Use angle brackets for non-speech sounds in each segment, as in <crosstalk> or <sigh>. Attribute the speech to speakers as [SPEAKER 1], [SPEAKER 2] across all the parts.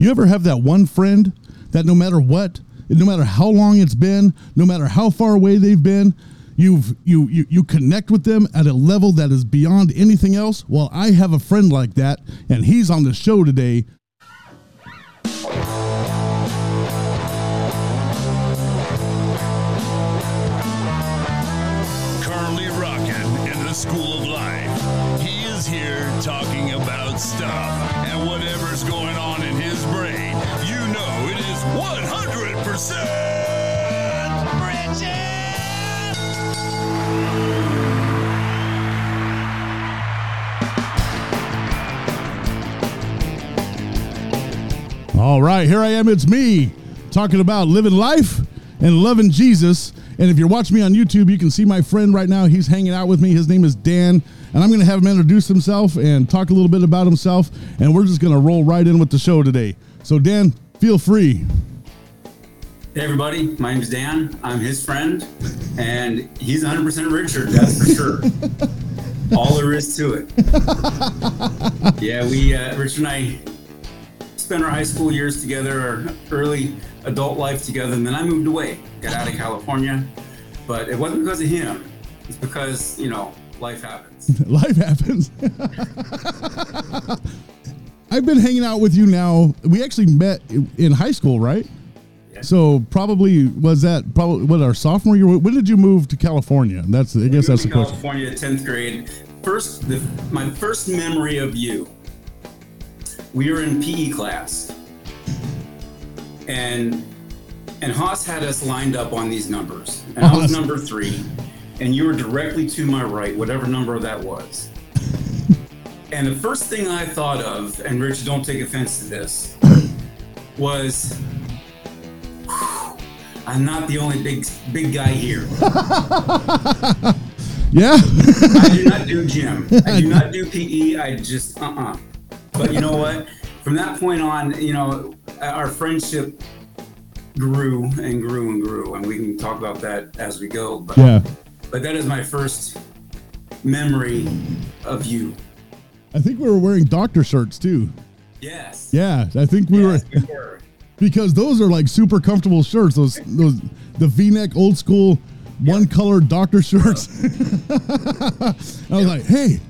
[SPEAKER 1] You ever have that one friend that no matter what, no matter how long it's been, no matter how far away they've been, you've you you you connect with them at a level that is beyond anything else? Well, I have a friend like that, and he's on the show today. All right, here I am. It's me talking about living life and loving Jesus. And if you're watching me on YouTube, you can see my friend right now. He's hanging out with me. His name is Dan. And I'm going to have him introduce himself and talk a little bit about himself. And we're just going to roll right in with the show today. So, Dan, feel free.
[SPEAKER 2] Hey everybody, my name's Dan. I'm his friend, and he's 100% Richard. That's for sure. <laughs> All there is to it. Yeah, we uh, Richard and I spent our high school years together, our early adult life together, and then I moved away, got out of California. But it wasn't because of him. It's because you know life happens. <laughs>
[SPEAKER 1] Life happens. <laughs> I've been hanging out with you now. We actually met in high school, right?
[SPEAKER 2] Yeah.
[SPEAKER 1] So probably was that probably what our sophomore year? When did you move to California? That's I guess that's the question.
[SPEAKER 2] California, 10th grade. First, the, my first memory of you. We were in PE class, and and Haas had us lined up on these numbers, and I was number three, and you were directly to my right, whatever number that was. And the first thing I thought of, and Rich, don't take offense to this, was. "Whew, I'm not the only big big guy here. <laughs>
[SPEAKER 1] Yeah,
[SPEAKER 2] I do not do gym. I do <laughs> not do PE. I just uh uh But you know what? From that point on, you know, our friendship grew and grew and grew, and we can talk about that as we go. But
[SPEAKER 1] yeah.
[SPEAKER 2] but that is my first memory of you.
[SPEAKER 1] I think we were wearing doctor shirts too.
[SPEAKER 2] Yes.
[SPEAKER 1] Yeah, I think we
[SPEAKER 2] Yes,
[SPEAKER 1] were
[SPEAKER 2] we were. <laughs>
[SPEAKER 1] because those are like super comfortable shirts. Those those the V-neck old school one color doctor shirts. <laughs> I was like, hey,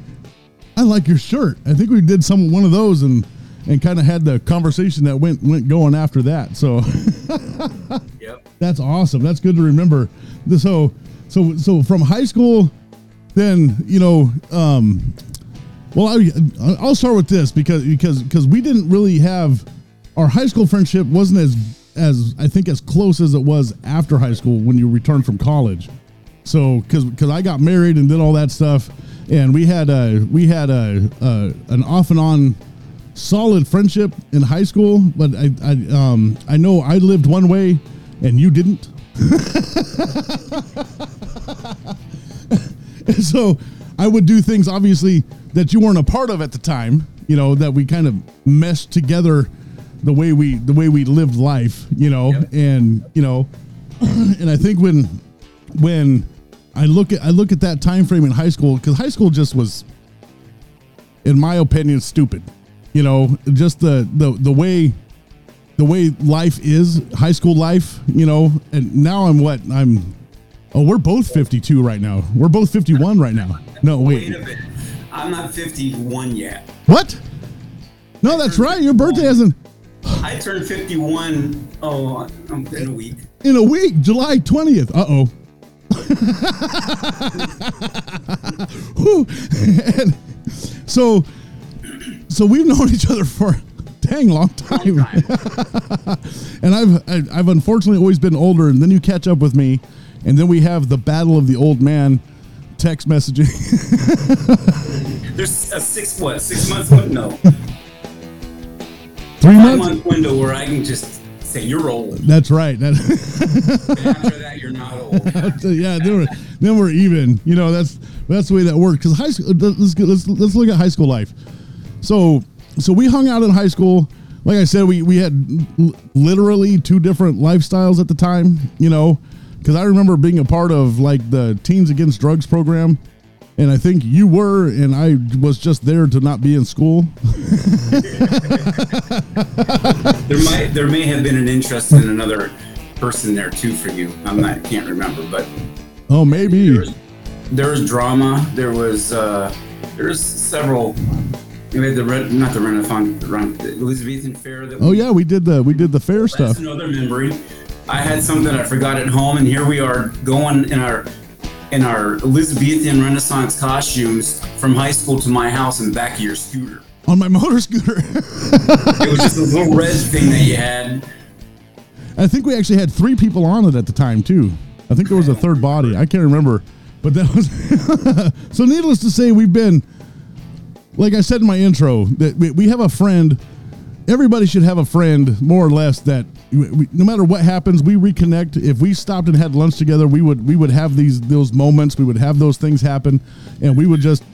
[SPEAKER 1] I like your shirt. I think we did some one of those and and kind of had the conversation that went went going after that. So <laughs>
[SPEAKER 2] Yep.
[SPEAKER 1] that's awesome. That's good to remember. So so so from high school, then you know, um, well, I, I'll start with this because because because we didn't really have our high school friendship wasn't as as I think as close as it was after high school when you returned from college. So because because I got married and did all that stuff, and we had a we had a, a an off and on solid friendship in high school, but I I um I know I lived one way and you didn't. And <laughs> so I would do things obviously that you weren't a part of at the time, you know, that we kind of meshed together the way we the way we lived life, you know,
[SPEAKER 2] Yep.
[SPEAKER 1] and you know, <clears throat> and I think when when I look at I look at that time frame in high school cuz high school just was in my opinion stupid. You know, just the the the way the way life is, high school life, you know, and now I'm what? I'm Oh, we're both 52 right now. We're both 51 right now. No, wait.
[SPEAKER 2] Wait a minute. I'm not 51 yet.
[SPEAKER 1] What? No, that's right. Your birthday hasn't
[SPEAKER 2] I turned 51 oh in a week.
[SPEAKER 1] in a week, July 20th. Uh-oh. Whew. And so so we've known each other for a dang long time.
[SPEAKER 2] Long time. <laughs>
[SPEAKER 1] and I've I- I've unfortunately always been older and then you catch up with me and then we have the battle of the old man text messaging. <laughs>
[SPEAKER 2] There's a six what six months window. Three
[SPEAKER 1] months?
[SPEAKER 2] month window where I can just say you're old.
[SPEAKER 1] That's right. That- <laughs>
[SPEAKER 2] after that, you're not old. <laughs>
[SPEAKER 1] yeah, then we're, then we're even. You know, that's that's the way that works. Because high school, let's let's let's look at high school life. So so we hung out in high school. Like I said, we we had literally two different lifestyles at the time. You know, because I remember being a part of like the Teens Against Drugs program, and I think you were, and I was just there to not be in school. <laughs>
[SPEAKER 2] There might there may have been an interest in another person there too for you. I'm not can't remember, but
[SPEAKER 1] Oh, maybe.
[SPEAKER 2] there was, there was drama. There was uh, there was several. We had the Ren- not the Renaissance, run, the Elizabethan fair. That
[SPEAKER 1] Oh
[SPEAKER 2] we,
[SPEAKER 1] yeah, we did the we did the fair
[SPEAKER 2] That's
[SPEAKER 1] stuff.
[SPEAKER 2] another memory. I had something I forgot at home, and here we are going in our in our Elizabethan Renaissance costumes from high school to my house and back to your scooter.
[SPEAKER 1] on my motor scooter. <laughs>
[SPEAKER 2] It was just a little red thing that you had.
[SPEAKER 1] I think we actually had three people on it at the time too. I think there was a third body. I can't remember, but that was <laughs> so. Needless to say, we've been, like I said in my intro, that we, we have a friend. Everybody should have a friend, more or less, that we, no matter what happens, we reconnect. If we stopped and had lunch together, we would we would have these those moments. We would have those things happen, and we would just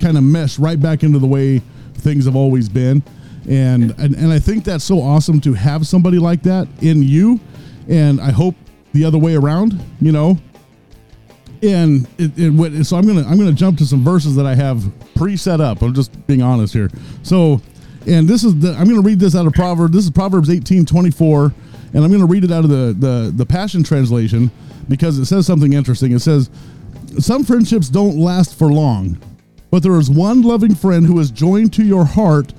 [SPEAKER 1] kind of mesh right back into the way things have always been. And, and and I think that's so awesome to have somebody like that in you. And I hope the other way around, you know. And it, it, so I'm gonna I'm gonna jump to some verses that I have pre-set up. I'm just being honest here. So, and this is the I'm gonna read this out of Proverbs. This is Proverbs 18, 24, and I'm gonna read it out of the the the Passion Translation because it says something interesting. It says, "Some friendships don't last for long, but there is one loving friend who is joined to your heart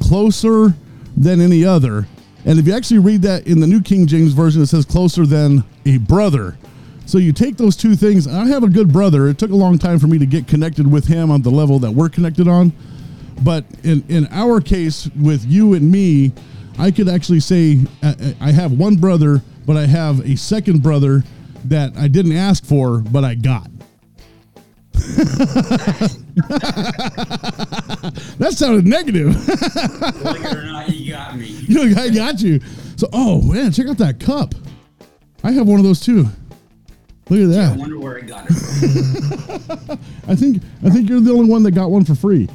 [SPEAKER 1] closer than any other. And if you actually read that in the New King James Version, it says closer than a brother. So you take those two things. I have a good brother. It took a long time for me to get connected with him on the level that we're connected on. But in, in our case, with you and me, I could actually say uh, I I have one brother, but I have a second brother that I didn't ask for, but I got. <laughs> That sounded negative.
[SPEAKER 2] Like it or not, you got me. <laughs>
[SPEAKER 1] you know, I got you. So, oh man, check out that cup. I have one of those too. Look at that.
[SPEAKER 2] I wonder where I got it from. <laughs>
[SPEAKER 1] I think I think you're the only one that got one for free.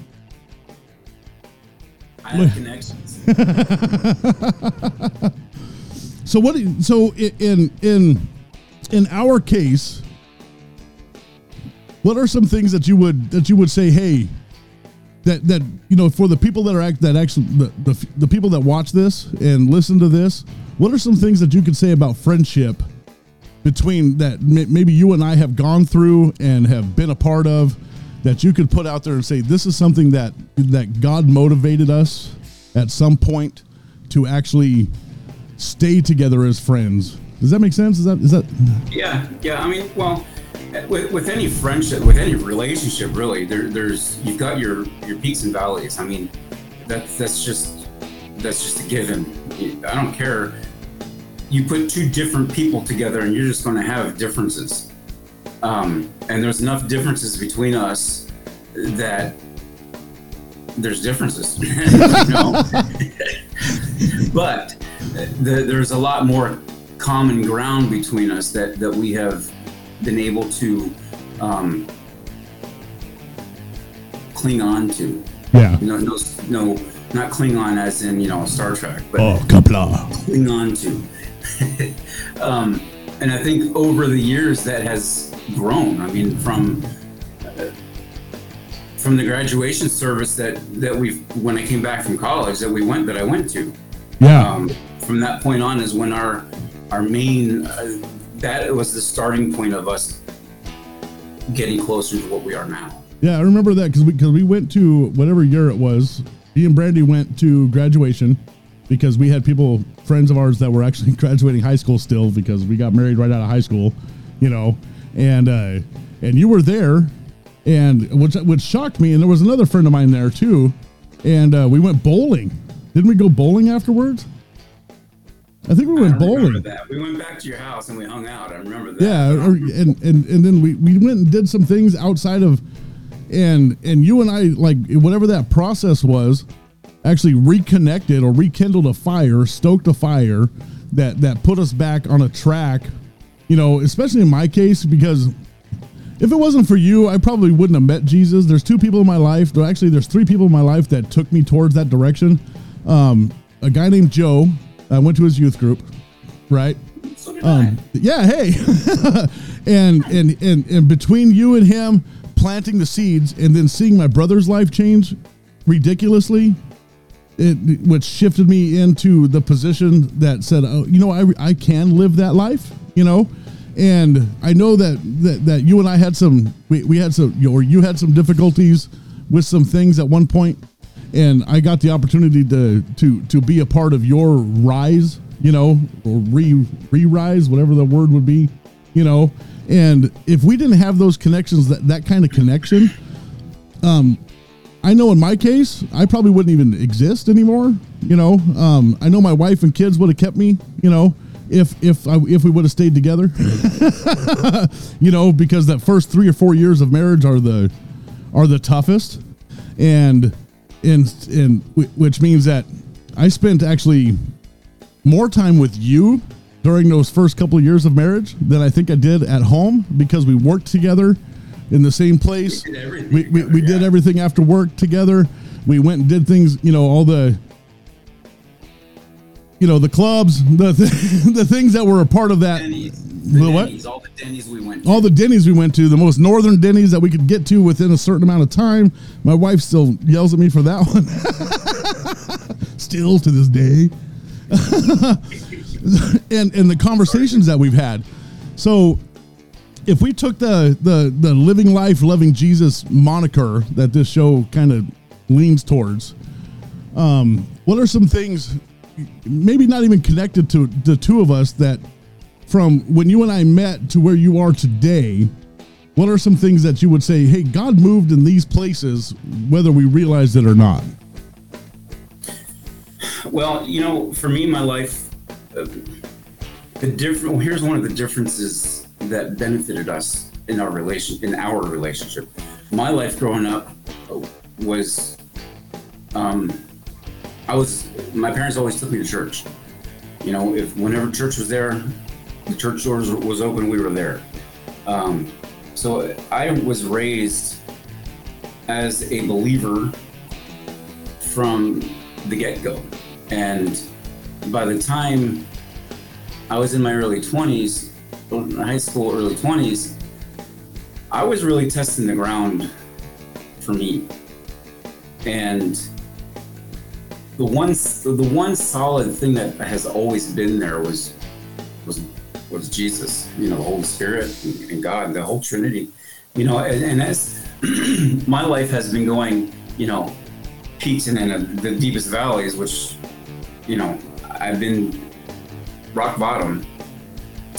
[SPEAKER 2] Have connections. <laughs>
[SPEAKER 1] So what? So in in in our case, what are some things that you would that you would say? Hey, that that you know for the people that are act that actually the, the the people that watch this and listen to this, what are some things that you could say about friendship between that maybe you and I have gone through and have been a part of that you could put out there and say this is something that that God motivated us at some point to actually stay together as friends. Does that make sense? Is that is that
[SPEAKER 2] Yeah, yeah. I mean, well, with, with any friendship, with any relationship, really, there, there's you've got your your peaks and valleys. I mean, that's that's just that's just a given. I don't care. You put two different people together, and you're just going to have differences. Um, and there's enough differences between us that there's differences, <laughs> <laughs> but the, there's a lot more common ground between us that that we have been able to um, cling on to.
[SPEAKER 1] yeah?
[SPEAKER 2] No, no, no, not cling on as in you know Star Trek, but
[SPEAKER 1] Oh, kapla.
[SPEAKER 2] cling on to. <laughs> um, and I think over the years that has grown. I mean, from uh, from the graduation service that that we when I came back from college that we went that I went to.
[SPEAKER 1] Yeah,
[SPEAKER 2] Um, from that point on is when our our main uh, that was the starting point of us getting closer to what we are now.
[SPEAKER 1] yeah. I remember that because we because we went to whatever year it was. Me and Brandy went to graduation because we had people friends of ours that were actually <laughs> graduating high school still because we got married right out of high school, you know, and uh, and you were there, and which which shocked me. And there was another friend of mine there too, and uh, we went bowling. Didn't we go bowling afterwards? I think we
[SPEAKER 2] I
[SPEAKER 1] went
[SPEAKER 2] remember
[SPEAKER 1] bowling.
[SPEAKER 2] that. We went back to your house and we hung out. I remember that.
[SPEAKER 1] Yeah, or, and, and and then we, we went and did some things outside of, and and you and I like whatever that process was, actually reconnected or rekindled a fire, stoked a fire that that put us back on a track. You know, especially in my case because if it wasn't for you, I probably wouldn't have met Jesus. There's two people in my life. Well, actually, there's three people in my life that took me towards that direction. Um, a guy named Joe. I went to his youth group, right?
[SPEAKER 2] So.
[SPEAKER 1] Um, yeah, hey, <laughs> and, and and and between you and him, planting the seeds and then seeing my brother's life change ridiculously it which shifted me into the position that said oh you know i, I can live that life you know and i know that that, that you and i had some we, we had some or you had some difficulties with some things at one point and i got the opportunity to to to be a part of your rise you know or re re-rise whatever the word would be you know and if we didn't have those connections that that kind of connection um I know in my case, I probably wouldn't even exist anymore. You know, um, I know my wife and kids would have kept me. You know, if if I, if we would have stayed together. <laughs> you know, because that first three or four years of marriage are the are the toughest, and and and which means that I spent actually more time with you during those first couple of years of marriage than I think I did at home because we worked together in the same place.
[SPEAKER 2] We did everything
[SPEAKER 1] We, we,
[SPEAKER 2] together,
[SPEAKER 1] we did everything after work together. We went and did things, you know, all the, you know, the clubs, the th- <laughs> the things that were a part of that.
[SPEAKER 2] Denny's,
[SPEAKER 1] The
[SPEAKER 2] the
[SPEAKER 1] what?
[SPEAKER 2] Denny's, all the Denny's we went to.
[SPEAKER 1] All the Denny's we went to, the most northern Denny's that we could get to within a certain amount of time. My wife still yells at me for that <laughs> one. still to this day. <laughs> and and the conversations that we've had. So if we took the the the living life loving Jesus moniker that this show kind of leans towards, um, what are some things maybe not even connected to the two of us that from when you and I met to where you are today, what are some things that you would say, hey, God moved in these places, whether we realized it or not?
[SPEAKER 2] Well, you know, for me, my life, uh, the different. Well, here's one of the differences that benefited us in our relation, in our relationship. My life growing up was, um, I was. My parents always took me to church. You know, if whenever church was there, the church doors was open, we were there. Um, so I was raised as a believer from the get go. And by the time I was in my early 20s, high school, early 20s, I was really testing the ground for me. And the one, the one solid thing that has always been there was, was, was Jesus. You know, the Holy Spirit and God, the whole Trinity. You know, and, and as <clears throat> my life has been going, you know, peaks and in a, the deepest valleys, which, you know, I've been rock bottom.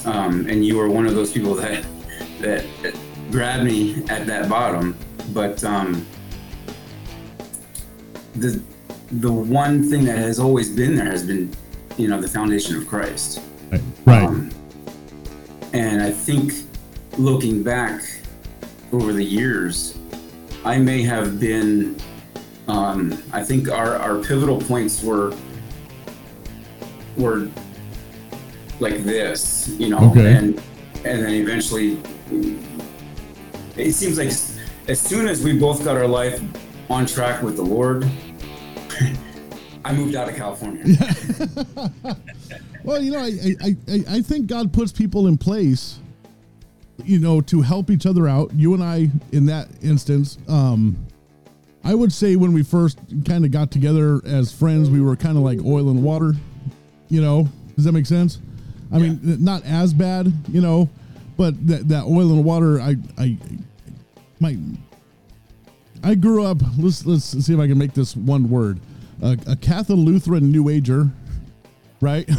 [SPEAKER 2] Um, and you were one of those people that, <laughs> that that grabbed me at that bottom. But um, the the one thing that has always been there has been, you know, the foundation of Christ.
[SPEAKER 1] Right.
[SPEAKER 2] Um, and I think looking back over the years, I may have been, um, I think our, our pivotal points were, were like this, you know,
[SPEAKER 1] Okay.
[SPEAKER 2] and, and then eventually it seems like as soon as we both got our life on track with the Lord, <laughs> I moved out of California. <laughs>
[SPEAKER 1] Well, you know, I, I, I, I think God puts people in place, you know, to help each other out. You and I, in that instance, um, I would say when we first kind of got together as friends, we were kind of like oil and water. You know, does that make sense? I mean, not as bad, you know, but that, that oil and water, I, I, my, I grew up. Let's let's see if I can make this one word. A, a Catholic Lutheran New Ager, right? <laughs>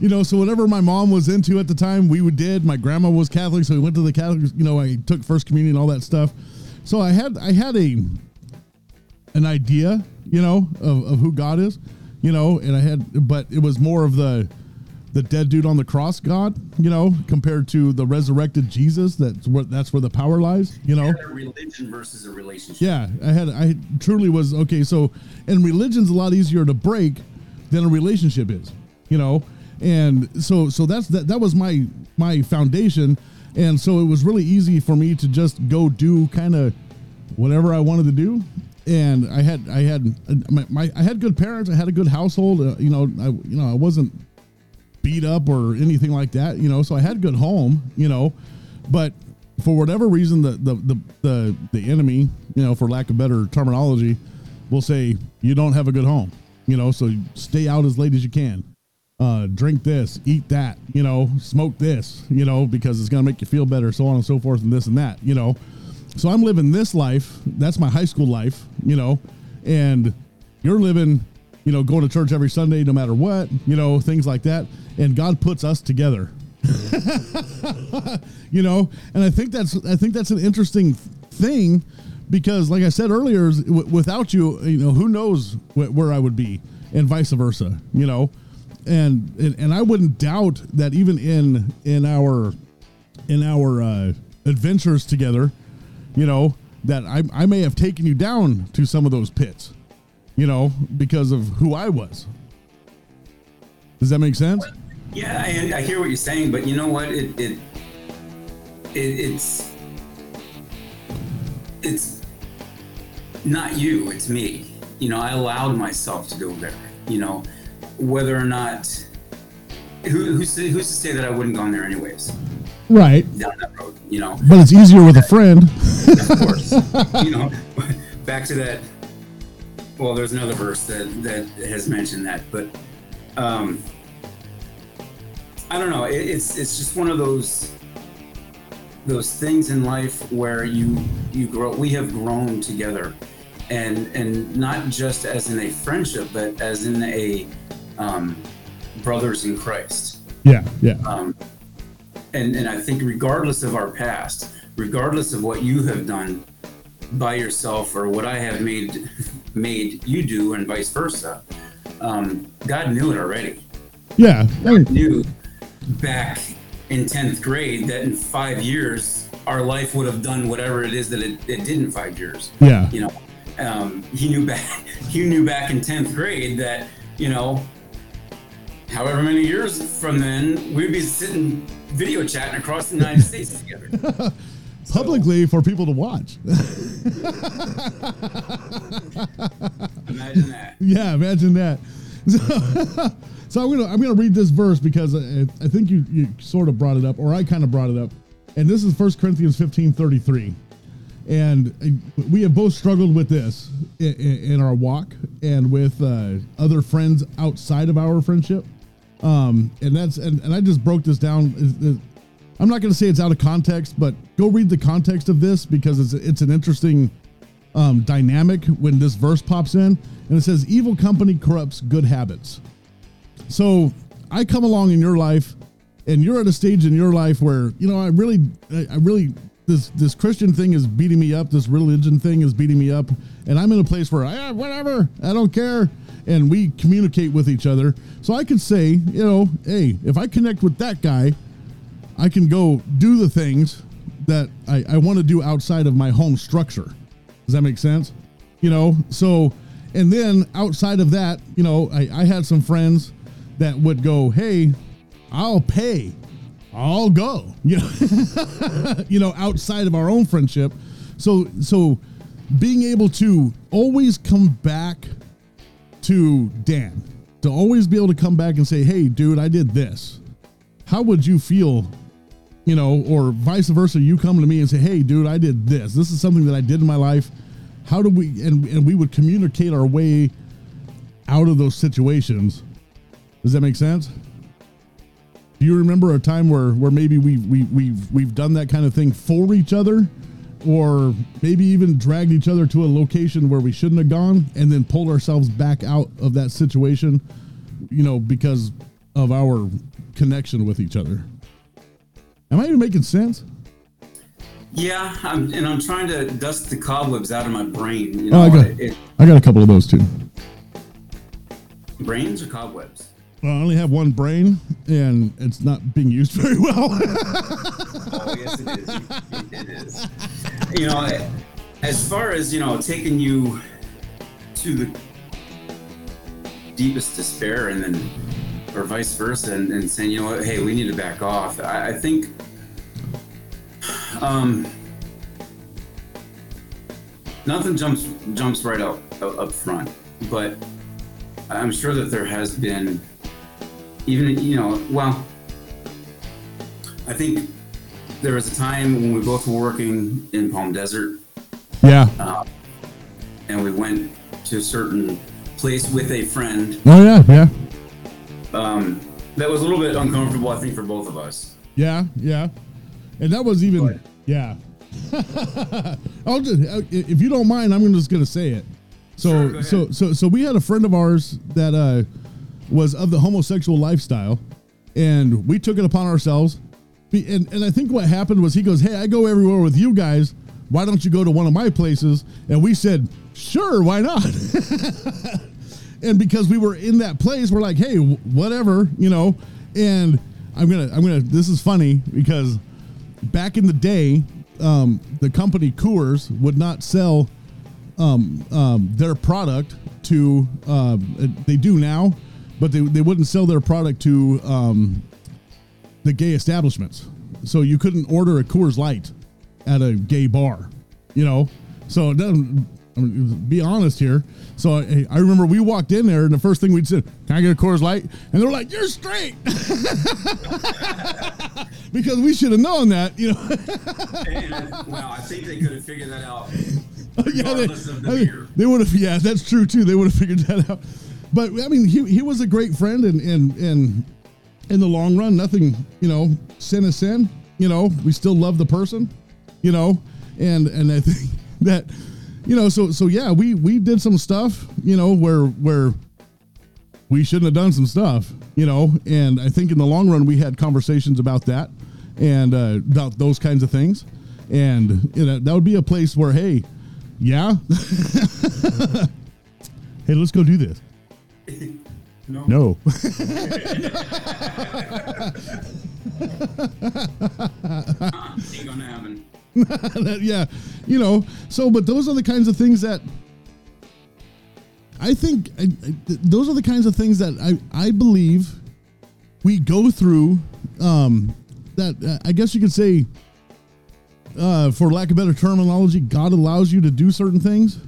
[SPEAKER 1] you know, so whatever my mom was into at the time, we did. My grandma was Catholic, so we went to the Catholic. You know, I took First Communion, and all that stuff. So I had I had a an idea, you know, of, of who God is, you know, and I had, but it was more of the the dead dude on the cross God, you know, compared to the resurrected Jesus. That's where that's where the power lies, you know.
[SPEAKER 2] Religion versus a relationship.
[SPEAKER 1] Yeah, I had I truly was okay. So, and religion's a lot easier to break than a relationship is, you know. And so so that's that that was my my foundation, and so it was really easy for me to just go do kind of whatever I wanted to do. And I had I had uh, my, my I had good parents. I had a good household. Uh, you know, I you know I wasn't beat up or anything like that, you know. So I had a good home, you know, but for whatever reason, the the the the, the enemy, you know, for lack of better terminology, will say you don't have a good home. You know, so stay out as late as you can. Uh, drink this, eat that, you know, smoke this, you know, because it's going to make you feel better, so on and so forth, and this and that, you know. So I'm living this life. That's my high school life, you know, and you're living, you know, going to church every Sunday, no matter what, you know, things like that. And God puts us together, <laughs> you know, and I think that's I think that's an interesting thing because, like I said earlier, without you, you know, who knows wh- where I would be, and vice versa, you know, and, and and I wouldn't doubt that even in in our in our uh, adventures together, you know, that I I may have taken you down to some of those pits, you know, because of who I was. Does that make sense?
[SPEAKER 2] Yeah, I, I hear what you're saying, but you know what? It, it, it it's it's not you, it's me. You know, I allowed myself to go there. You know, whether or not who, who's to, who's to say that I wouldn't gone there anyways
[SPEAKER 1] Right.
[SPEAKER 2] down that road. You know,
[SPEAKER 1] But it's easier with a friend.
[SPEAKER 2] of course. <laughs> you know, <laughs> back to that. Well, there's another verse that that has mentioned that, but um, I don't know. It, it's it's just one of those those things in life where you you grow. We have grown together, and and not just as in a friendship, but as in a um, brothers in Christ
[SPEAKER 1] Yeah. Yeah.
[SPEAKER 2] um, and and I think regardless of our past, regardless of what you have done by yourself or what I have made made you do, and vice versa, um, God knew it already.
[SPEAKER 1] Yeah. Mean,
[SPEAKER 2] Knew back in tenth grade that in five years our life would have done whatever it is that it, it did in five years.
[SPEAKER 1] yeah.
[SPEAKER 2] You know, um, he knew back <laughs> he knew back in tenth grade that you know however many years from then, we'd be sitting video chatting across the United States together. <laughs>
[SPEAKER 1] Publicly for people to watch. <laughs>
[SPEAKER 2] Imagine that.
[SPEAKER 1] yeah, imagine that. <laughs> So, so I'm gonna I'm gonna read this verse because I, I think you you sort of brought it up, or I kind of brought it up, and this is 1 Corinthians 15 33. And uh, we have both struggled with this in, in our walk and with uh, other friends outside of our friendship. Um, and that's and, and I just broke this down. I'm not going to say it's out of context, but go read the context of this because it's it's an interesting um, dynamic when this verse pops in, and it says, "Evil company corrupts good habits." So I come along in your life, and you're at a stage in your life where you know I really, I really this this Christian thing is beating me up. This religion thing is beating me up, and I'm in a place where I whatever I don't care, and we communicate with each other. So I can say, you know, hey, if I connect with that guy, I can go do the things that I, I want to do outside of my home structure. Does that make sense? You know, so, and then outside of that, you know, I, I had some friends that would go, hey, I'll pay. I'll go. <laughs> You know, <laughs> you know, outside of our own friendship. So, so being able to always come back to Dan, to always be able to come back and say, hey, dude, I did this. How would you feel you know, or vice versa, you come to me and say, "Hey, dude, I did this. This is something that I did in my life. How do we?" And and we would communicate our way out of those situations. Does that make sense? Do you remember a time where where maybe we we we've we've done that kind of thing for each other, or maybe even dragged each other to a location where we shouldn't have gone, and then pulled ourselves back out of that situation, you know, because of our connection with each other. Am I even making sense?
[SPEAKER 2] Yeah, I'm, and I'm trying to dust the cobwebs out of my brain. You
[SPEAKER 1] Oh, I got,
[SPEAKER 2] it, it,
[SPEAKER 1] I got a couple of those too.
[SPEAKER 2] brains or cobwebs?
[SPEAKER 1] Well, I only have one brain, and it's not being used <laughs> very well.
[SPEAKER 2] Oh, yes, it is. It is. You know, as far as you know, taking you to the deepest despair, and then, or vice versa, and, and saying, you know what, hey, we need to back off. I, I think, um, nothing jumps jumps right up up front, but I'm sure that there has been, even you know, well, I think there was a time when we both were working in Palm Desert,
[SPEAKER 1] Yeah.
[SPEAKER 2] uh, and we went to a certain place with a friend
[SPEAKER 1] oh yeah. Yeah.
[SPEAKER 2] um, that was a little bit uncomfortable, I think, for both of us.
[SPEAKER 1] Yeah. Yeah. And that was even.
[SPEAKER 2] But-
[SPEAKER 1] Yeah. <laughs> I'll just uh, if you don't mind, I'm just gonna say it. So
[SPEAKER 2] Sure,
[SPEAKER 1] so so so we had a friend of ours that uh was of the homosexual lifestyle, and we took it upon ourselves. And and I think what happened was he goes, "Hey, I go everywhere with you guys. Why don't you go to one of my places?" And we said, "Sure, why not?" <laughs> and because we were in that place, we're like, "Hey, whatever," you know. And I'm gonna I'm gonna. This is funny because back in the day, um, the company Coors would not sell um, um, their product to. Um, they do now, but they, they wouldn't sell their product to um, the gay establishments. So you couldn't order a Coors Light at a gay bar, you know. So it doesn't. Be honest here. So I, I remember we walked in there, and the first thing we'd said, "Can I get a Coors Light?" And they're like, "You're straight," <laughs> because we should have known that, you know.
[SPEAKER 2] Well, I think they could have figured that out. <laughs>
[SPEAKER 1] yeah, they,
[SPEAKER 2] the
[SPEAKER 1] they would have. Yeah, that's true too. They would have figured that out. But I mean, he, he was a great friend, and and and in the long run, nothing. You know, sin is sin. You know, we still love the person. You know, and and I think <laughs> that, you know, so so yeah, we we did some stuff. You know, where where we shouldn't have done some stuff. You know, and I think in the long run, we had conversations about that and uh, about those kinds of things. And you know, that would be a place where, hey, yeah. <laughs> hey, let's go do this.
[SPEAKER 2] No.
[SPEAKER 1] No. <laughs>
[SPEAKER 2] Ain't gonna happen. <laughs>
[SPEAKER 1] That- yeah. You know, so, but those are the kinds of things that I think, I, I, those are the kinds of things that I, I believe we go through. Um, that uh, I guess you could say, uh, for lack of better terminology, God allows you to do certain things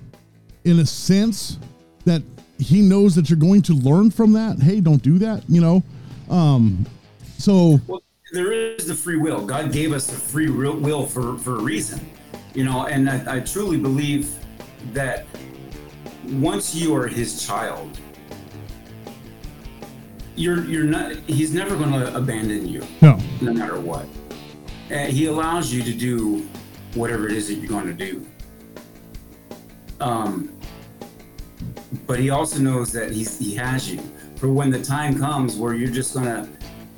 [SPEAKER 1] in a sense that He knows that you're going to learn from that. Hey, don't do that. You know, um, so
[SPEAKER 2] Well, there is the free will. God gave us the free will for, for a reason, you know, and I, I truly believe that once you are His child, you're you're not. He's never going to abandon you,
[SPEAKER 1] no,
[SPEAKER 2] no matter what. And he allows you to do whatever it is that you're going to do. Um, but he also knows that he's, he has you for when the time comes where you're just going to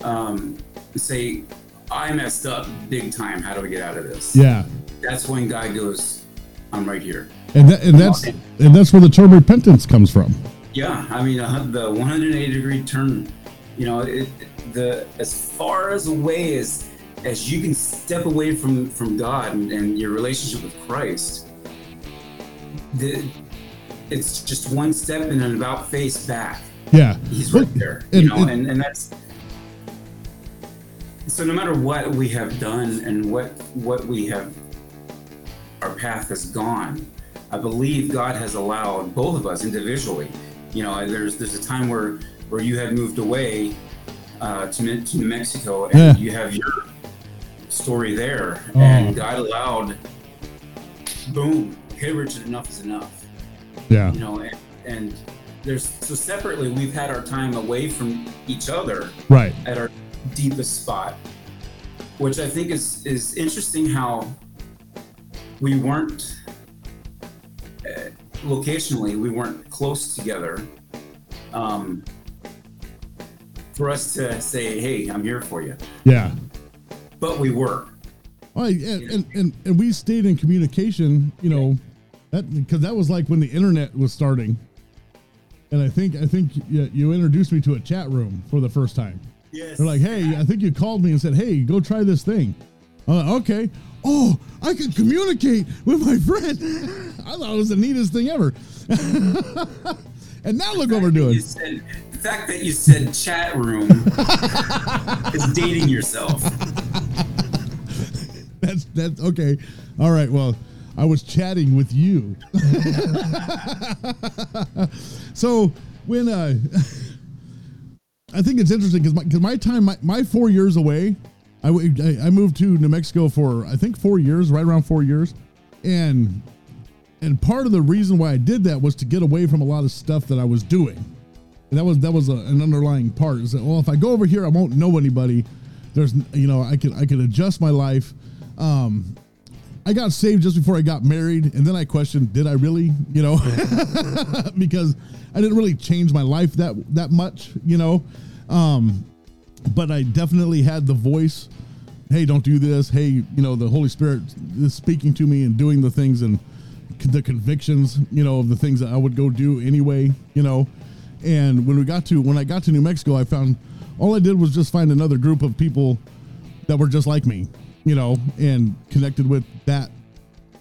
[SPEAKER 2] um, say, I messed up big time. How do I get out of this?
[SPEAKER 1] yeah.
[SPEAKER 2] That's when God goes, I'm right here.
[SPEAKER 1] And that, and that's and that's where the term repentance comes from.
[SPEAKER 2] Yeah, I mean uh, the 180 degree turn. You know, it, the as far as away as as you can step away from from God and, and your relationship with Christ, the, it's just one step and an about face back.
[SPEAKER 1] Yeah,
[SPEAKER 2] He's right there.
[SPEAKER 1] and-
[SPEAKER 2] you know,
[SPEAKER 1] and-
[SPEAKER 2] and, and that's so. No matter what we have done and what what we have, our path has gone. I believe God has allowed both of us individually. You know, there's there's a time where where you had moved away uh, to, to New Mexico, and
[SPEAKER 1] Yeah.
[SPEAKER 2] you have your story there,
[SPEAKER 1] Oh.
[SPEAKER 2] and God allowed. Boom! Okay, Richard, enough is enough
[SPEAKER 1] yeah,
[SPEAKER 2] you know and, and there's so separately we've had our time away from each other
[SPEAKER 1] right.
[SPEAKER 2] at our deepest spot which i think is is interesting how we weren't uh, locationally we weren't close together um for us to say hey i'm here for you
[SPEAKER 1] Yeah.
[SPEAKER 2] but we were
[SPEAKER 1] Well, and, and, and, and we stayed in communication, you know, that because that was like when the internet was starting. And I think I think you, you introduced me to a chat room for the first time.
[SPEAKER 2] Yes
[SPEAKER 1] They're like, "Hey, I think you called me and said, "Hey, go try this thing." Like, "Okay." Oh, I can communicate with my friend. <laughs> I thought it was the neatest thing ever. <laughs> and now look what we're doing.
[SPEAKER 2] Said, the fact that you said chat room <laughs> is dating yourself.
[SPEAKER 1] That's that's okay. All right. Well, I was chatting with you. so when uh, I think it's interesting because my, my time, my, my four years away, I, I moved to New Mexico for I think four years, right around four years, and and part of the reason why I did that was to get away from a lot of stuff that I was doing. And that was that was a, an underlying part. Is that well, if I go over here, I won't know anybody. There's you know I could I could adjust my life. Um, I got saved just before I got married, and then I questioned, did I really? You know, <laughs> because I didn't really change my life that that much. You know, um, but I definitely had the voice. Hey, don't do this. Hey, you know, the Holy Spirit is speaking to me and doing the things and the convictions, you know, of the things that I would go do anyway, you know. And when we got to when I got to New Mexico, I found all I did was just find another group of people that were just like me, you know, and connected with that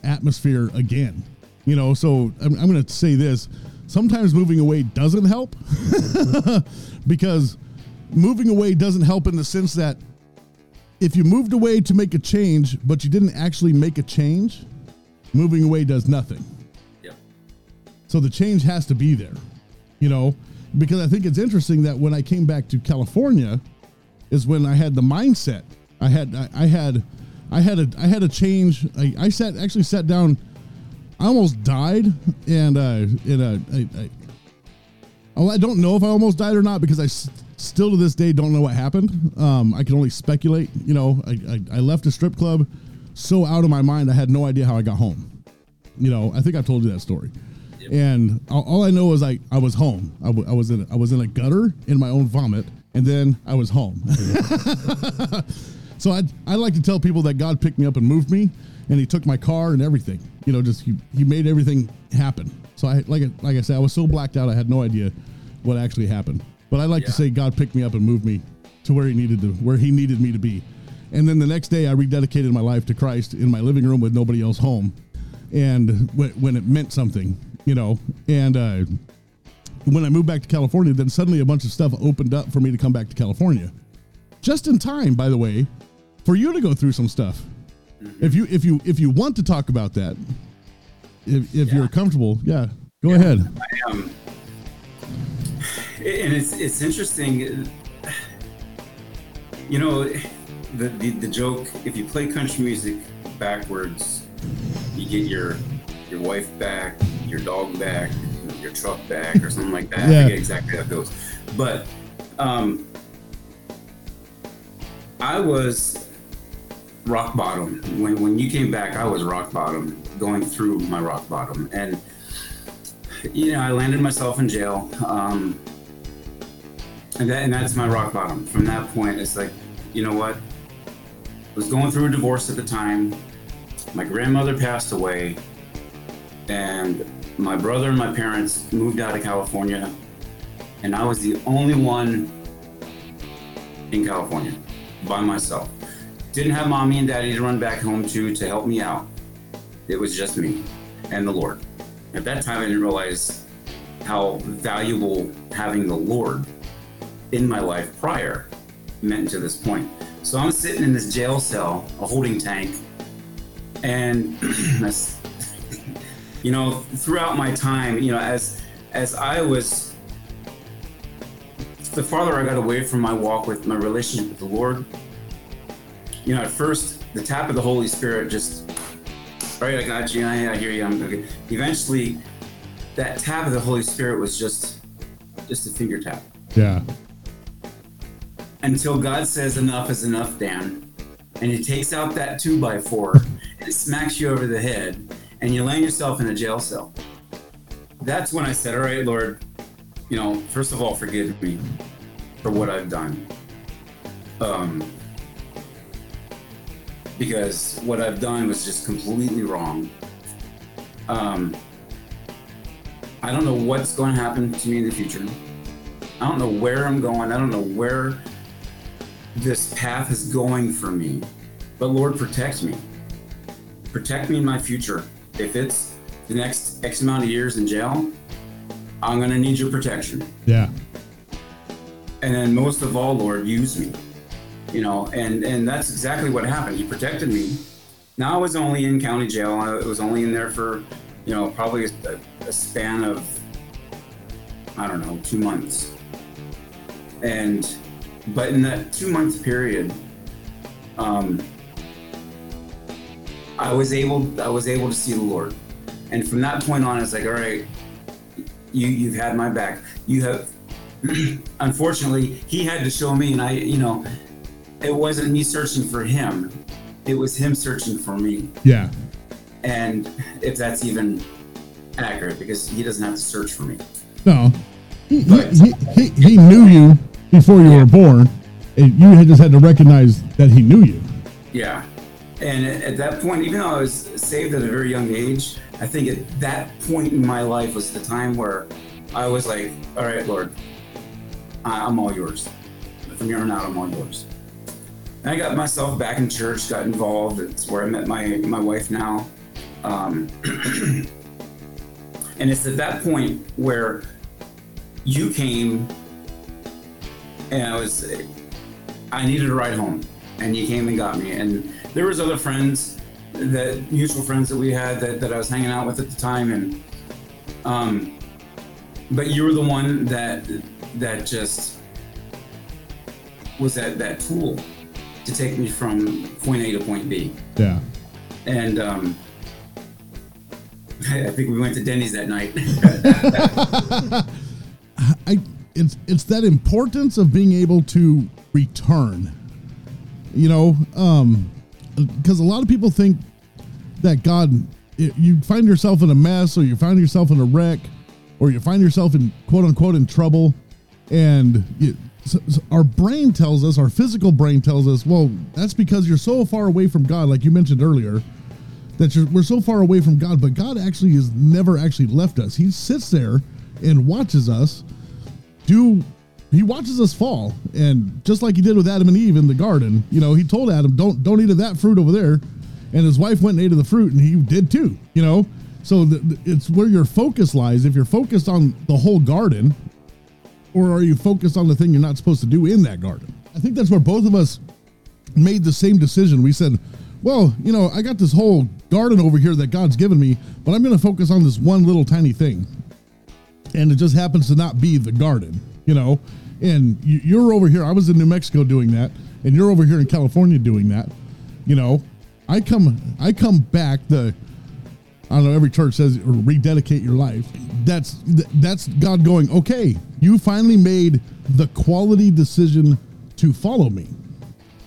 [SPEAKER 1] atmosphere again, you know. So I'm, I'm going to say this: sometimes moving away doesn't help <laughs> because moving away doesn't help in the sense that if you moved away to make a change, but you didn't actually make a change, moving away does nothing.
[SPEAKER 2] Yep.
[SPEAKER 1] So the change has to be there, you know, because I think it's interesting that when I came back to California, is when I had the mindset. I had I, I had I had a I had a change. I, I sat actually sat down. I almost died, and uh, in a I, I, oh, I don't know if I almost died or not because I still to this day don't know what happened. Um, I can only speculate. You know, I, I, I left a strip club so out of my mind I had no idea how I got home. You know, I think I've told you that story. And all, all I know is I, I was home. I, w- I was in a, I was in a gutter in my own vomit, and then I was home. <laughs> so I I like to tell people that God picked me up and moved me, and He took my car and everything. You know, just He, he made everything happen. So I like like I said, I was so blacked out I had no idea what actually happened. But I like to say God picked me up and moved me to where He needed to where He needed me to be. And then the next day, I rededicated my life to Christ in my living room with nobody else home, and when, when it meant something, you know. And uh, when I moved back to California, then suddenly a bunch of stuff opened up for me to come back to California, just in time, by the way, for you to go through some stuff. If you if you if you want to talk about that, if if
[SPEAKER 2] Yeah.
[SPEAKER 1] you're comfortable, yeah, go ahead.
[SPEAKER 2] I, Um, and it's it's interesting. You know, the, the the joke: if you play country music backwards, you get your your wife back, your dog back, your truck back, or something like that.
[SPEAKER 1] Yeah.
[SPEAKER 2] Exactly how it goes, but um, I was rock bottom when when you came back. I was rock bottom, going through my rock bottom, and you know, I landed myself in jail. Um, and, that, and that's my rock bottom. From that point, it's like, you know what? I was going through a divorce at the time. My grandmother passed away. And my brother and my parents moved out of California. And I was the only one in California by myself. Didn't have mommy and daddy to run back home to to help me out. It was just me and the Lord. At that time, I didn't realize how valuable having the Lord in my life prior meant to this point. So I'm sitting in this jail cell, a holding tank, and <clears throat> <laughs> you know, throughout my time, you know, as as I was the farther I got away from my walk with my relationship with the Lord, you know, at first the tap of the Holy Spirit just, all right, I got you, I, I hear you, I'm okay. Eventually, that tap of the Holy Spirit was just, just a finger tap.
[SPEAKER 1] Yeah,
[SPEAKER 2] Until God says enough is enough, Dan, and He takes out that two by four and smacks you over the head, and you land yourself in a jail cell. That's when I said, all right, Lord, you know, first of all, forgive me for what I've done. Um, because what I've done was just completely wrong. Um, I don't know what's going to happen to me in the future. I don't know where I'm going. I don't know where this path is going for me. But Lord, protect me. Protect me in my future. If it's the next X amount of years in jail, I'm going to need your protection.
[SPEAKER 1] yeah,
[SPEAKER 2] And then most of all, Lord, use me. You know, and and that's exactly what happened. He protected me. Now I was only in county jail. I was only in there for, you know, probably a, a span of, I don't know, two months. And, but in that two month period, um, I was able I was able to see the Lord, and from that point on, it's like, all right, you you've had my back. You have. <clears throat> unfortunately, he had to show me, and I, you know, it wasn't me searching for him; it was him searching for me.
[SPEAKER 1] Yeah.
[SPEAKER 2] And if that's even accurate, because he doesn't have to search for me.
[SPEAKER 1] No. He, he, he, he knew you before you were born, and you had just had to recognize that he knew you.
[SPEAKER 2] Yeah. And at that point, even though I was saved at a very young age, I think at that point in my life was the time where I was like, all right, Lord, I'm all yours. From here on out, I'm all yours. And I got myself back in church, got involved. It's where I met my, my wife now. Um, <clears throat> and it's at that point where you came and I was, I needed a ride home and you came and got me. And there was other friends that mutual friends that we had that, that I was hanging out with at the time. And, um, but you were the one that, that just was that, that tool to take me from point A to point B.
[SPEAKER 1] Yeah.
[SPEAKER 2] And, um, I think we went to Denny's that night. <laughs> <laughs>
[SPEAKER 1] I it's it's that importance of being able to return. You know, um because a lot of people think that God it, you find yourself in a mess or you find yourself in a wreck or you find yourself in quote unquote in trouble and you, so, so our brain tells us our physical brain tells us well that's because you're so far away from God like you mentioned earlier that we're so far away from God, but God actually has never actually left us. He sits there and watches us do. He watches us fall, and just like he did with Adam and Eve in the garden, you know, he told Adam, "Don't don't eat of that fruit over there," and his wife went and ate of the fruit, and he did too. You know, so the, the, it's where your focus lies. If you're focused on the whole garden, or are you focused on the thing you're not supposed to do in that garden? I think that's where both of us made the same decision. We said, well, you know, I got this whole garden over here that God's given me, but I'm going to focus on this one little tiny thing. And it just happens to not be the garden, you know. And you're over here. I was in New Mexico doing that, and you're over here in California doing that. You know, I come, I come back. The I don't know. Every church says rededicate your life. That's that's God going. Okay, you finally made the quality decision to follow me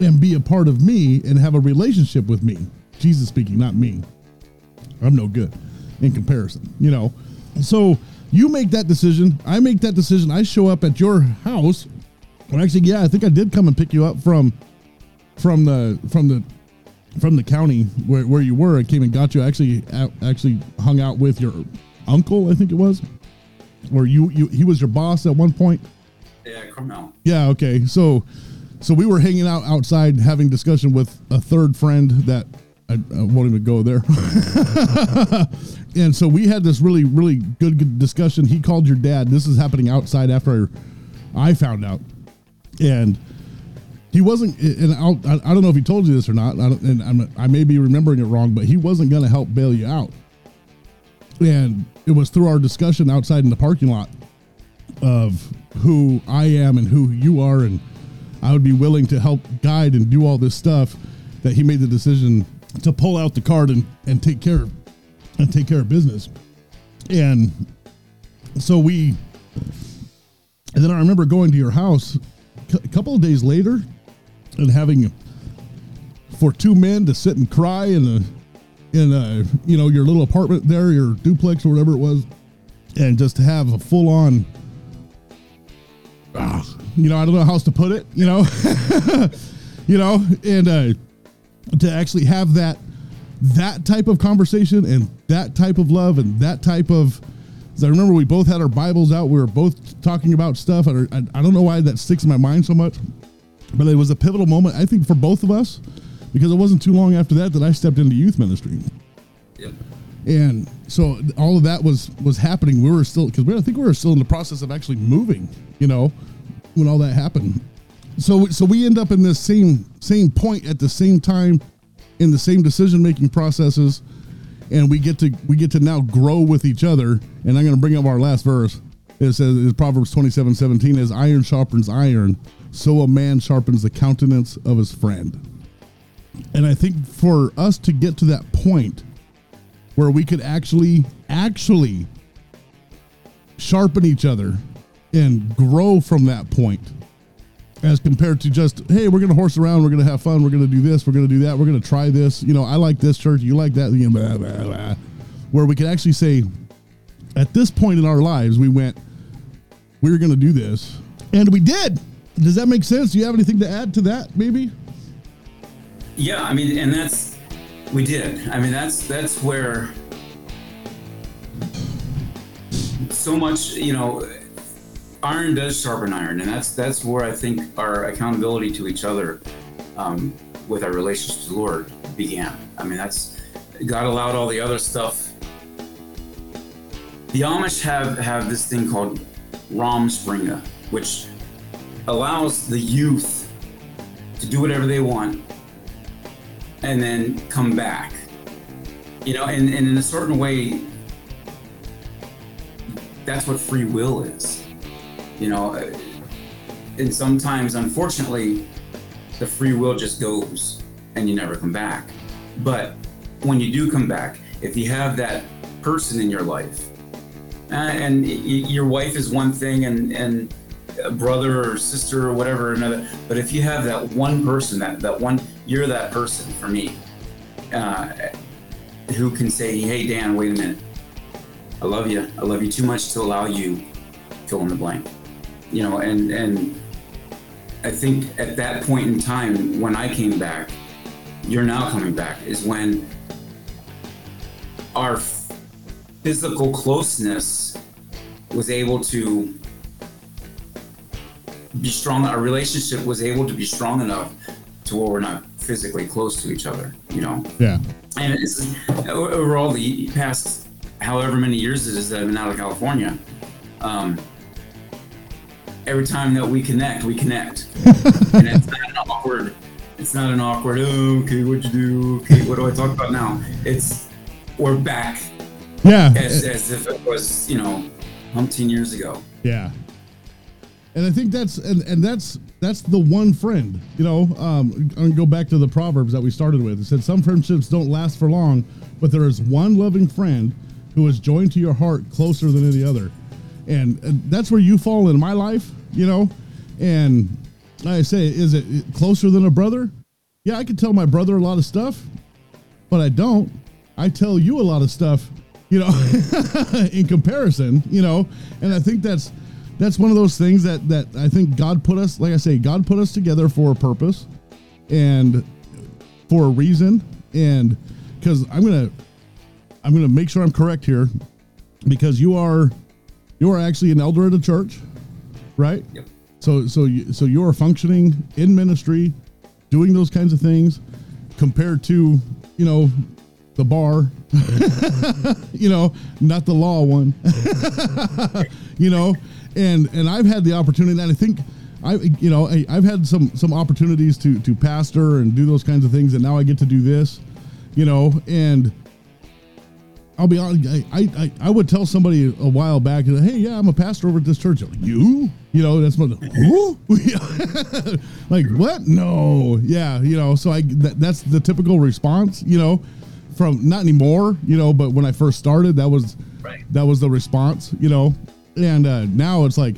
[SPEAKER 1] and be a part of me and have a relationship with me. Jesus speaking, not me. I'm no good in comparison, you know. So you make that decision. I make that decision. I show up at your house. Well, actually, yeah, I think I did come and pick you up from from the from the from the county where, where you were. I came and got you. I actually actually hung out with your uncle. I think it was, or you you he was your boss at one point.
[SPEAKER 2] Yeah, Carmel.
[SPEAKER 1] Yeah. Okay. So so we were hanging out outside having discussion with a third friend that I, I won't even go there. <laughs> and so we had this really, really good, good discussion. He called your dad. This is happening outside after I found out. And he wasn't, and I'll, I, I don't know if he told you this or not, and I'm, I may be remembering it wrong, but he wasn't going to help bail you out. And it was through our discussion outside in the parking lot of who I am and who you are and I would be willing to help guide and do all this stuff that he made the decision to pull out the card and, and take care of and take care of business. And so we and then I remember going to your house a couple of days later and having for two men to sit and cry in a in a you know your little apartment there, your duplex or whatever it was, and just to have a full on ah, you know, I don't know how else to put it, you know, <laughs> you know, and uh, to actually have that that type of conversation and that type of love and that type of I remember we both had our Bibles out. We were both talking about stuff. I, I, I don't know why that sticks in my mind so much, but it was a pivotal moment, I think, for both of us, because it wasn't too long after that that I stepped into youth ministry.
[SPEAKER 2] Yep.
[SPEAKER 1] And so all of that was was happening. We were still because we, I think we were still in the process of actually moving. You know, when all that happened. So so we end up in this same same point at the same time in the same decision making processes and we get to we get to now grow with each other. And i'm going to bring up our last verse. It says it's proverbs 27 17 as iron sharpens iron so a man sharpens the countenance of his friend. And I think for us to get to that point where we could actually, actually sharpen each other and grow from that point as compared to just hey we're gonna horse around we're gonna have fun we're gonna do this we're gonna do that we're gonna try this. You know i like this church you like that you know, blah, blah, blah. where we could actually say at this point in our lives we went we were gonna do this. And we did. Does that make sense? Do you have anything to add to that maybe?
[SPEAKER 2] Yeah, I mean, and that's we did. I mean, that's that's where so much, you know, iron does sharpen iron, and that's that's where I think our accountability to each other, um, with our relationship to the Lord, began. I mean, that's God allowed all the other stuff. The Amish have have this thing called Rumspringa, which allows the youth to do whatever they want and then come back. You know, and, and in a certain way, that's what free will is. You know, and sometimes, unfortunately, the free will just goes and you never come back. But when you do come back, if you have that person in your life, uh, and your wife is one thing, and and a brother or sister or whatever another, but if you have that one person, that that one, you're that person for me, uh, who can say, "Hey, Dan, wait a minute, I love you. I love you too much to allow you fill in the blank." You know, and and I think at that point in time when I came back, you're now coming back is when our physical closeness was able to be strong. Our relationship was able to be strong enough to where we're not physically close to each other. You know,
[SPEAKER 1] yeah
[SPEAKER 2] and it's over all the past however many years it is that I've been out of California. Um, every time that we connect, we connect, <laughs> and it's not an awkward. It's not an awkward. Oh, okay, what'd you do? Okay, what do I talk about now? It's we're back
[SPEAKER 1] yeah
[SPEAKER 2] as, as if it was you know, umpteen years ago.
[SPEAKER 1] Yeah. And I think that's and, and that's that's the one friend, you know. Um, I'm go back to the proverbs that we started with. It said some friendships don't last for long, but there is one loving friend who is joined to your heart closer than any other, and, and that's where you fall in my life, you know. And I say, is it closer than a brother? Yeah, I can tell my brother a lot of stuff, but I don't. I tell you a lot of stuff, you know, <laughs> in comparison, you know, and I think that's that's one of those things that that I think God put us, like I say, God put us together for a purpose and for a reason, and because I'm gonna I'm gonna make sure I'm correct here, because you are you are actually an elder at a church, right?
[SPEAKER 2] Yep.
[SPEAKER 1] So so you, so you are functioning in ministry, doing those kinds of things, compared to you know the bar, <laughs> you know, not the law one, <laughs> you know, and and I've had the opportunity, and I think. I, you know, I, I've had some some opportunities to to pastor and do those kinds of things, and now I get to do this, you know, and I'll be honest. I, I, I would tell somebody a while back, hey, yeah, I'm a pastor over at this church. Like, you, you know, that's what. Who? <laughs> like what? No, yeah, you know. So I that, that's the typical response, you know, from not anymore, you know, but when I first started, that was
[SPEAKER 2] Right.
[SPEAKER 1] that was the response, you know, and uh, now it's like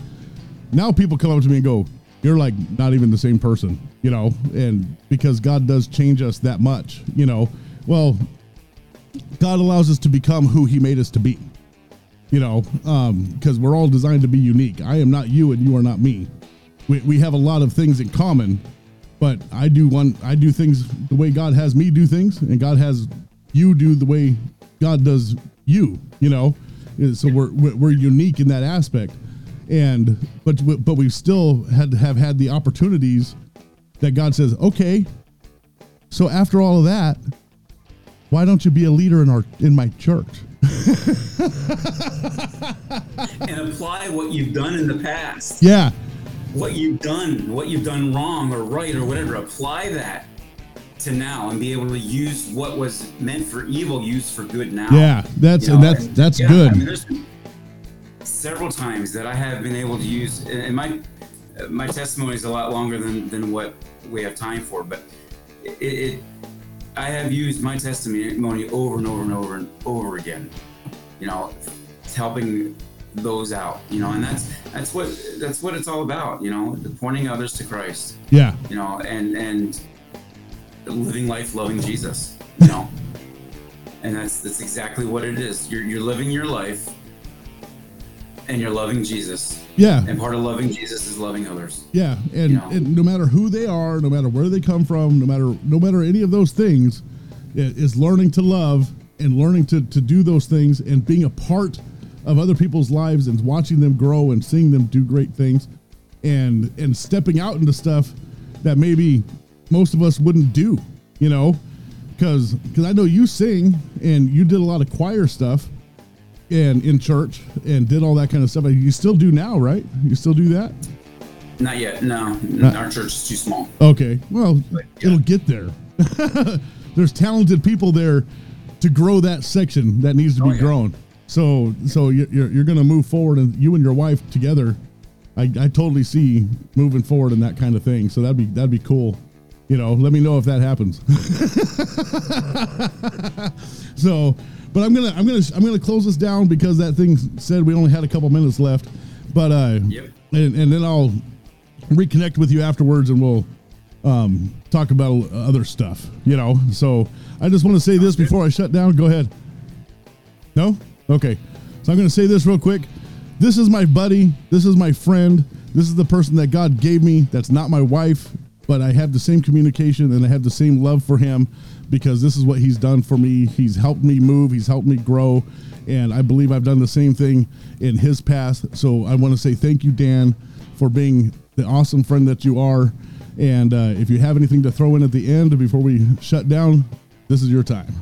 [SPEAKER 1] now people come up to me and go, "You're like not even the same person," you know, and because God does change us that much, you know. Well, God allows us to become who He made us to be. You know, um, because we're all designed to be unique. I am not you, and you are not me. We, we have a lot of things in common, but I do one. I do things the way God has me do things, and God has you do the way God does you. You know, so we're we're unique in that aspect, and but but we've still had have had the opportunities that God says, okay. So after all of that, why don't you be a leader in our in my church?
[SPEAKER 2] and apply what you've done in the past.
[SPEAKER 1] Yeah,
[SPEAKER 2] What you've done, what you've done wrong or right or whatever. Apply that to now and be able to use what was meant for evil, used for good now.
[SPEAKER 1] yeah, that's
[SPEAKER 2] You
[SPEAKER 1] and
[SPEAKER 2] know,
[SPEAKER 1] that's that's
[SPEAKER 2] yeah,
[SPEAKER 1] good.
[SPEAKER 2] I mean, several times that I have been able to use, and my my testimony is a lot longer than than what we have time for, but it, it I have used my testimony over and over and over and over again. You know, helping those out. You know, and that's that's what that's what it's all about. You know, pointing others to Christ.
[SPEAKER 1] Yeah.
[SPEAKER 2] You know, and and living life loving Jesus. You know, and that's that's exactly what it is. You're you're living your life, and you're loving Jesus.
[SPEAKER 1] Yeah.
[SPEAKER 2] And part of loving Jesus is loving others.
[SPEAKER 1] Yeah, and,
[SPEAKER 2] You know?
[SPEAKER 1] and no matter who they are, no matter where they come from, no matter no matter any of those things, is learning to love and learning to to do those things and being a part of other people's lives and watching them grow and seeing them do great things and and stepping out into stuff that maybe most of us wouldn't do, you know, because because I know you sing and you did a lot of choir stuff and in church and did all that kind of stuff. You still do now, right? You still do that?
[SPEAKER 2] Not yet. No, uh, our church is too small.
[SPEAKER 1] Okay. Well,
[SPEAKER 2] yeah.
[SPEAKER 1] it'll get there. <laughs> There's talented people there to grow that section that needs to be
[SPEAKER 2] Oh, yeah.
[SPEAKER 1] grown. So, so you're, you're, you're going to move forward, and you and your wife together. I, I totally see moving forward and that kind of thing. So that'd be that'd be cool. You know, let me know if that happens. <laughs> so, but I'm gonna I'm gonna I'm gonna close this down because that thing said we only had a couple minutes left. But uh,
[SPEAKER 2] Yep.
[SPEAKER 1] and, and then I'll reconnect with you afterwards and we'll um, talk about other stuff, you know. So I just want to say this before I shut down. Go ahead. No? Okay. So I'm going to say this real quick. This is my buddy. This is my friend. This is the person that God gave me. That's not my wife, but I have the same communication and I have the same love for him because this is what he's done for me. He's helped me move, he's helped me grow, and I believe I've done the same thing in his past. So I want to say thank you, Dan, for being the awesome friend that you are. And uh, if you have anything to throw in at the end before we shut down, this is your time.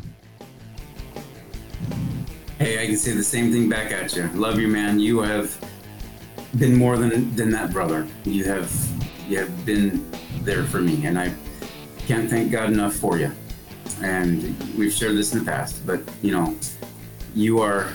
[SPEAKER 2] Hey, I can say the same thing back at you. Love you, man. You have been more than than that brother. You have you have been there for me, and I can't thank God enough for you. And we've shared this in the past, but you know, you are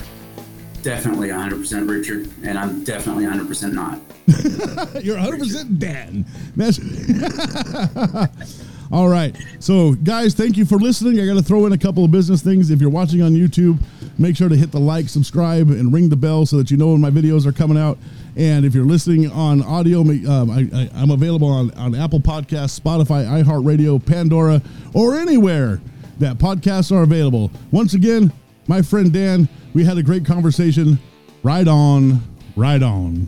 [SPEAKER 2] definitely 100% Richard, and I'm definitely 100% not. <laughs>
[SPEAKER 1] You're 100% Dan. That's <laughs> All right. So, guys, thank you for listening. I got to throw in a couple of business things. If you're watching on YouTube, make sure to hit the like, subscribe, and ring the bell so that you know when my videos are coming out. And if you're listening on audio, um, I, I'm available on, on Apple Podcasts, Spotify, iHeartRadio, Pandora, or anywhere that podcasts are available. Once again, my friend Dan, we had a great conversation. Right on, right on.